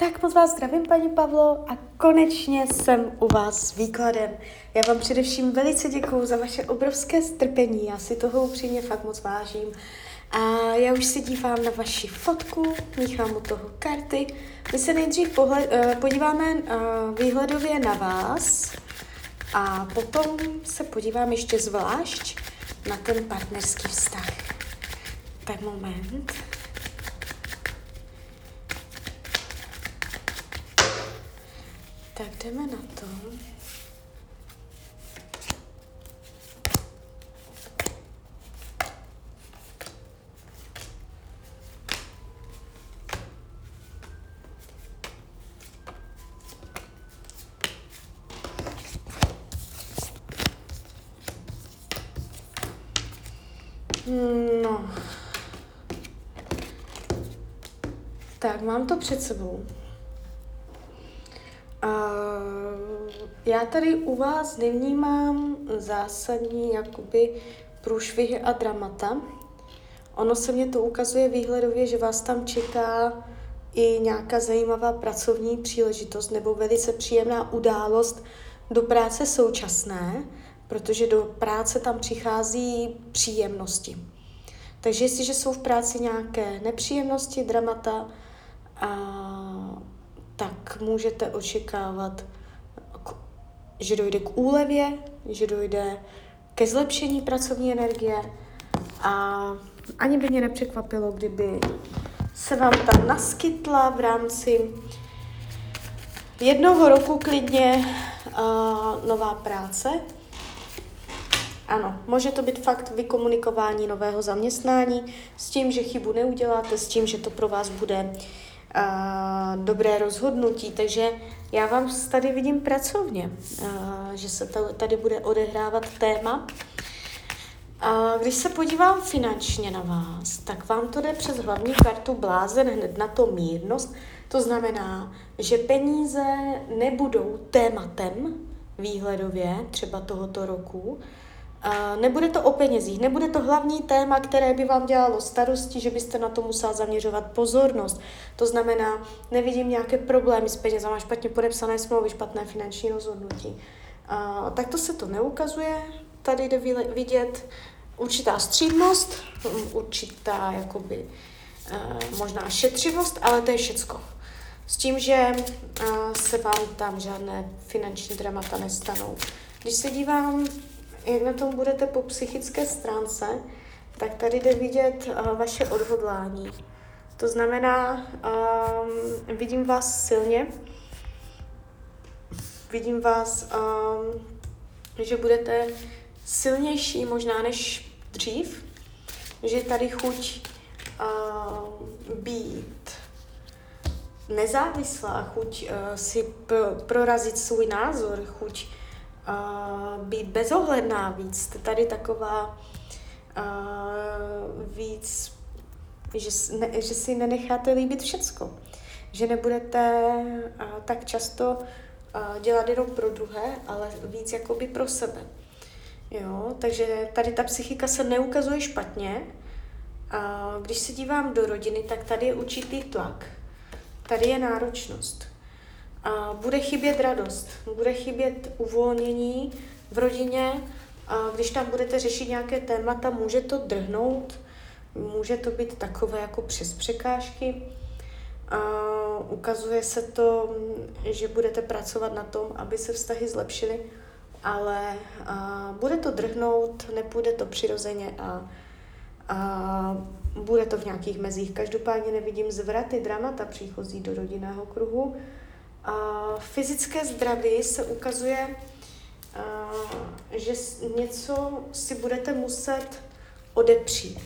Tak moc vás zdravím, paní Pavlo, a konečně jsem u vás s výkladem. Já vám především velice děkuju za vaše obrovské strpení, já si toho upřímně fakt moc vážím. A já už se dívám na vaši fotku, míchám u toho karty. My se nejdřív pohled, uh, podíváme uh, výhledově na vás a potom se podívám ještě zvlášť na ten partnerský vztah. Tak moment. Tak jdeme na to. No. Tak, mám to před sebou. Já tady u vás nevnímám zásadní jakoby průšvihy a dramata. Ono se mě to ukazuje výhledově, že vás tam čeká i nějaká zajímavá pracovní příležitost nebo velice příjemná událost do práce současné, protože do práce tam přichází příjemnosti. Takže jestliže jsou v práci nějaké nepříjemnosti, dramata, a tak můžete očekávat, že dojde k úlevě, že dojde ke zlepšení pracovní energie a ani by mě nepřekvapilo, kdyby se vám tam naskytla v rámci jednoho roku klidně uh, nová práce. Ano, může to být fakt vykomunikování nového zaměstnání s tím, že chybu neuděláte, s tím, že to pro vás bude dobré rozhodnutí. Takže já vám tady vidím pracovně, že se tady bude odehrávat téma. A když se podívám finančně na vás, tak vám to jde přes hlavní kartu blázen hned na to mírnost. To znamená, že peníze nebudou tématem výhledově třeba tohoto roku, nebude to o penězích, nebude to hlavní téma, které by vám dělalo starosti, že byste na to musela zaměřovat pozornost. To znamená, nevidím nějaké problémy s penězama, špatně podepsané smlouvy, špatné finanční rozhodnutí. Uh, tak to se to neukazuje. Tady jde vidět určitá střídnost, určitá jakoby uh, možná šetřivost, ale to je všecko. S tím, že uh, se vám tam žádné finanční dramata nestanou. Když se dívám jak na tom budete po psychické stránce, tak tady jde vidět uh, vaše odhodlání. To znamená, um, vidím vás silně, vidím vás, um, že budete silnější možná než dřív, že tady chuť uh, být nezávislá, chuť uh, si pro, prorazit svůj názor, chuť uh, být bezohledná víc. Tady taková uh, víc, že, ne, že si nenecháte líbit všecko. Že nebudete uh, tak často uh, dělat jenom pro druhé, ale víc jakoby pro sebe. Jo, takže tady ta psychika se neukazuje špatně. A když se dívám do rodiny, tak tady je určitý tlak. Tady je náročnost. A bude chybět radost, bude chybět uvolnění v rodině, a když tam budete řešit nějaké témata, může to drhnout, může to být takové jako přes překážky. A ukazuje se to, že budete pracovat na tom, aby se vztahy zlepšily, ale a bude to drhnout, nepůjde to přirozeně a, a bude to v nějakých mezích. Každopádně nevidím zvraty, dramata příchozí do rodinného kruhu, fyzické zdraví se ukazuje, že něco si budete muset odepřít.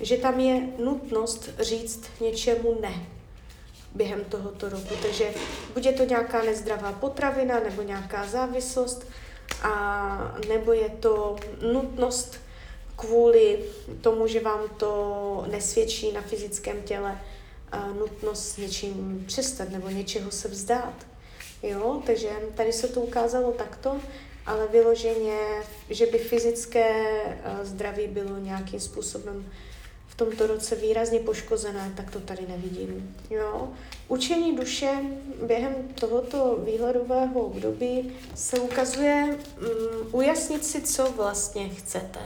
Že tam je nutnost říct něčemu ne během tohoto roku. Takže bude to nějaká nezdravá potravina nebo nějaká závislost, a nebo je to nutnost kvůli tomu, že vám to nesvědčí na fyzickém těle, nutnost něčím přestat nebo něčeho se vzdát. Jo, takže tady se to ukázalo takto, ale vyloženě, že by fyzické zdraví bylo nějakým způsobem v tomto roce výrazně poškozené, tak to tady nevidím. Jo? Učení duše během tohoto výhledového období se ukazuje um, ujasnit si, co vlastně chcete.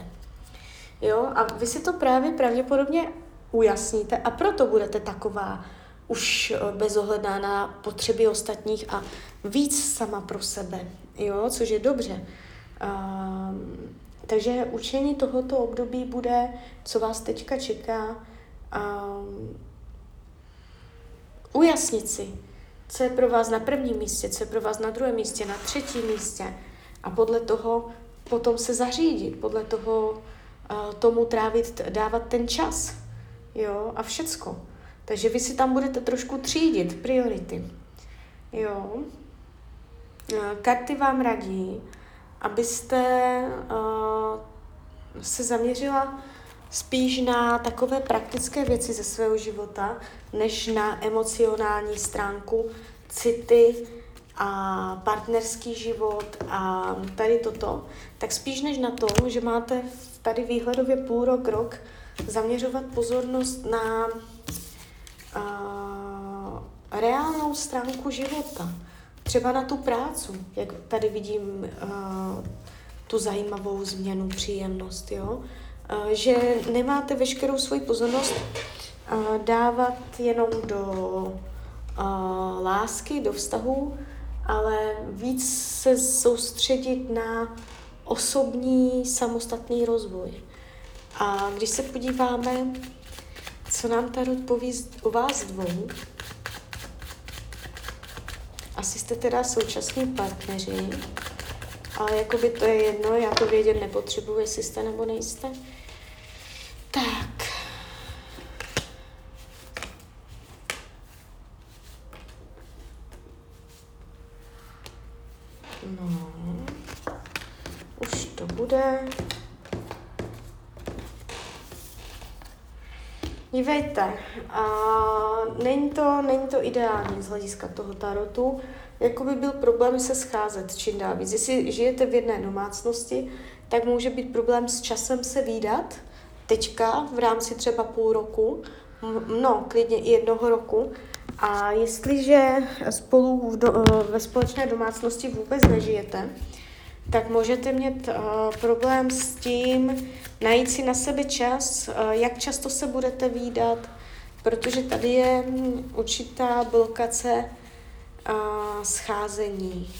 Jo? A vy si to právě pravděpodobně ujasníte a proto budete taková už eh, bezohledná na potřeby ostatních a víc sama pro sebe, jo? což je dobře. Um, takže učení tohoto období bude, co vás teďka čeká, um, ujasnit si, co je pro vás na prvním místě, co je pro vás na druhém místě, na třetím místě a podle toho potom se zařídit, podle toho uh, tomu trávit, dávat ten čas, jo, a všecko. Takže vy si tam budete trošku třídit priority, jo. Karty vám radí, abyste uh, se zaměřila spíš na takové praktické věci ze svého života, než na emocionální stránku, city a partnerský život a tady toto, tak spíš než na to, že máte tady výhledově půl rok, rok zaměřovat pozornost na uh, reálnou stránku života třeba na tu práci, jak tady vidím uh, tu zajímavou změnu, příjemnost, jo? Uh, že nemáte veškerou svoji pozornost uh, dávat jenom do uh, lásky, do vztahu, ale víc se soustředit na osobní samostatný rozvoj. A když se podíváme, co nám Tarot poví o vás dvou, asi jste teda současní partneři, ale jako by to je jedno, já to vědět nepotřebuji, jestli jste nebo nejste. No, už to bude. Dívejte, a není, to, není to ideální z hlediska toho tarotu. Jakoby byl problém se scházet čím dál víc. Jestli žijete v jedné domácnosti, tak může být problém s časem se výdat, teďka v rámci třeba půl roku, no, klidně i jednoho roku. A jestliže spolu v do, ve společné domácnosti vůbec nežijete, tak můžete mít uh, problém s tím najít si na sebe čas, uh, jak často se budete výdat, protože tady je hm, určitá blokace uh, scházení.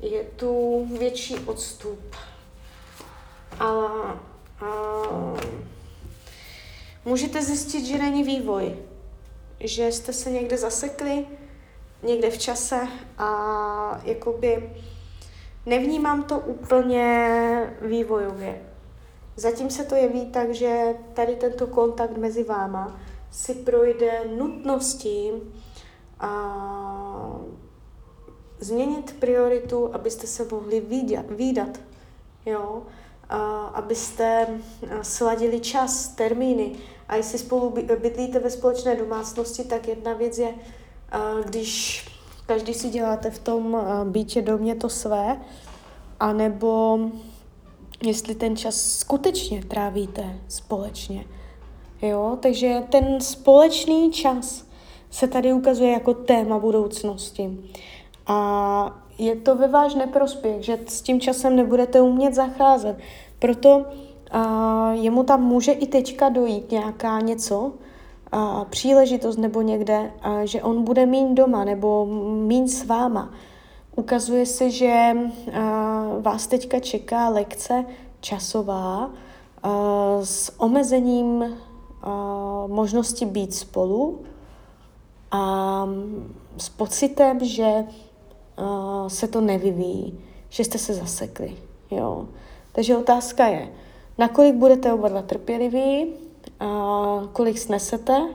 Je tu větší odstup. A uh, můžete zjistit, že není vývoj, že jste se někde zasekli, někde v čase a jakoby Nevnímám to úplně vývojově. Zatím se to jeví tak, že tady tento kontakt mezi váma si projde nutností a změnit prioritu, abyste se mohli výdat, výdat jo? A abyste sladili čas, termíny. A jestli spolu bydlíte ve společné domácnosti, tak jedna věc je, když každý si děláte v tom bytě domě to své, anebo jestli ten čas skutečně trávíte společně. Jo, takže ten společný čas se tady ukazuje jako téma budoucnosti. A je to ve váš neprospěch, že s tím časem nebudete umět zacházet. Proto a, jemu tam může i teďka dojít nějaká něco, a, příležitost nebo někde, a, že on bude míň doma nebo míň s váma. Ukazuje se, že vás teďka čeká lekce časová s omezením možnosti být spolu a s pocitem, že se to nevyvíjí, že jste se zasekli. Jo. Takže otázka je, nakolik budete oba dva trpěliví, kolik snesete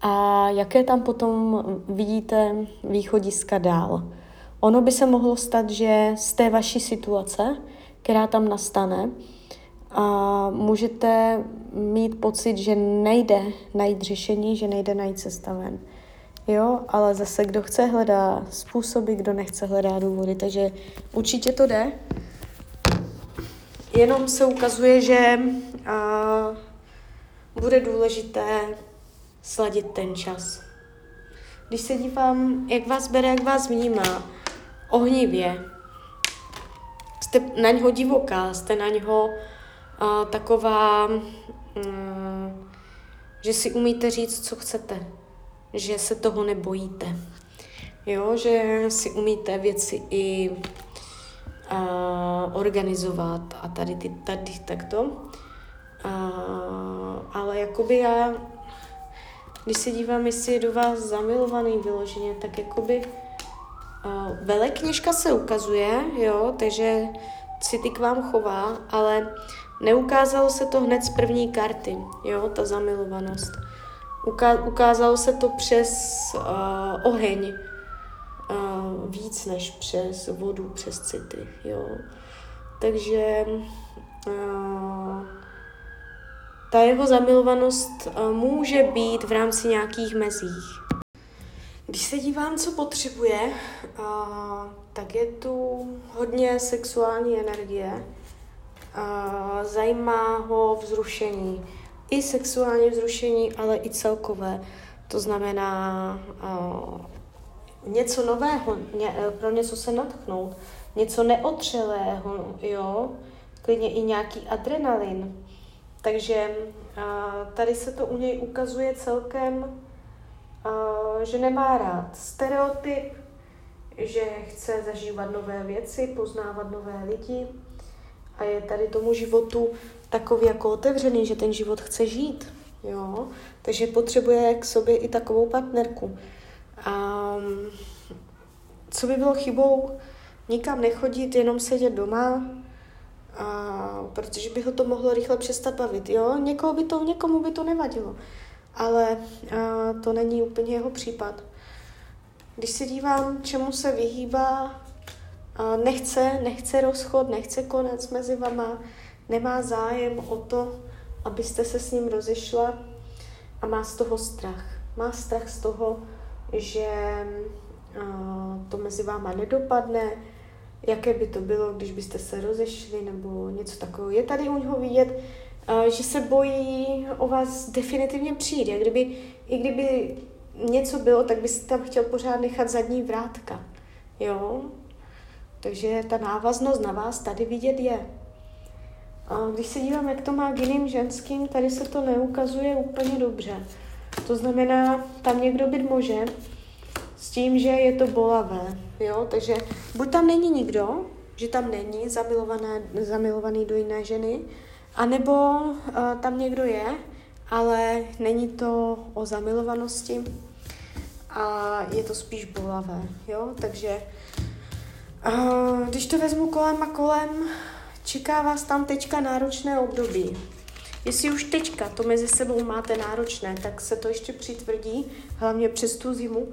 a jaké tam potom vidíte východiska dál. Ono by se mohlo stát, že z té vaší situace, která tam nastane, a můžete mít pocit, že nejde najít řešení, že nejde najít cesta ven. Jo, ale zase kdo chce hledá způsoby, kdo nechce hledá důvody, takže určitě to jde. Jenom se ukazuje, že uh, bude důležité sladit ten čas. Když se dívám, jak vás bere, jak vás vnímá, ohnivě, jste na něho divoká, jste na něho uh, taková, um, že si umíte říct, co chcete, že se toho nebojíte. Jo, že si umíte věci i uh, organizovat a tady, ty, tady takto. Ale jakoby já, když se dívám, jestli je do vás zamilovaný vyloženě, tak jakoby uh, velekněžka se ukazuje, jo, takže si ty k vám chová, ale neukázalo se to hned z první karty, jo, ta zamilovanost. Uká- ukázalo se to přes uh, oheň, uh, víc než přes vodu, přes city, jo. Takže ta jeho zamilovanost může být v rámci nějakých mezích. Když se dívám, co potřebuje, tak je tu hodně sexuální energie. Zajímá ho vzrušení. I sexuální vzrušení, ale i celkové. To znamená něco nového, ně, eh, pro něco se natchnout, něco neotřelého, jo, klidně i nějaký adrenalin. Takže tady se to u něj ukazuje celkem, že nemá rád stereotyp, že chce zažívat nové věci, poznávat nové lidi a je tady tomu životu takový jako otevřený, že ten život chce žít, jo, takže potřebuje k sobě i takovou partnerku. A co by bylo chybou nikam nechodit, jenom sedět doma, a, protože by ho to mohlo rychle přestat bavit. Jo? Někoho by to, někomu by to nevadilo, ale a, to není úplně jeho případ. Když se dívám, čemu se vyhýbá, a nechce, nechce rozchod, nechce konec mezi vama, nemá zájem o to, abyste se s ním rozešla a má z toho strach. Má strach z toho, že to mezi váma nedopadne, jaké by to bylo, když byste se rozešli nebo něco takového. Je tady u něho vidět, že se bojí o vás definitivně přijít. Jak kdyby, I kdyby něco bylo, tak byste tam chtěl pořád nechat zadní vrátka. Jo? Takže ta návaznost na vás tady vidět je. A když se dívám, jak to má k jiným ženským, tady se to neukazuje úplně dobře. To znamená, tam někdo být může, s tím, že je to bolavé, jo, takže buď tam není nikdo, že tam není zamilované, zamilovaný do jiné ženy, anebo uh, tam někdo je, ale není to o zamilovanosti a je to spíš bolavé, jo, takže uh, když to vezmu kolem a kolem, čeká vás tam teďka náročné období. Jestli už teďka to mezi sebou máte náročné, tak se to ještě přitvrdí, hlavně přes tu zimu,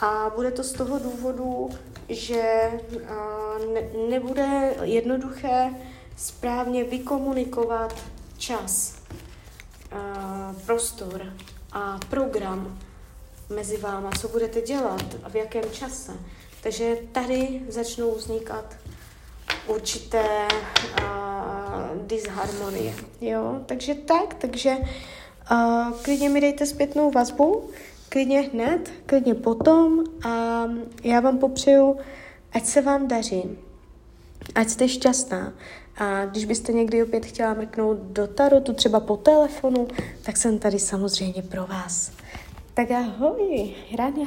a bude to z toho důvodu, že ne, nebude jednoduché správně vykomunikovat čas, prostor a program mezi váma, co budete dělat a v jakém čase. Takže tady začnou vznikat určité uh, disharmonie. Jo? Takže tak, takže uh, klidně mi dejte zpětnou vazbu, klidně hned, klidně potom a já vám popřeju, ať se vám daří, ať jste šťastná. A když byste někdy opět chtěla mrknout do tarotu, třeba po telefonu, tak jsem tady samozřejmě pro vás. Tak ahoj, Rania.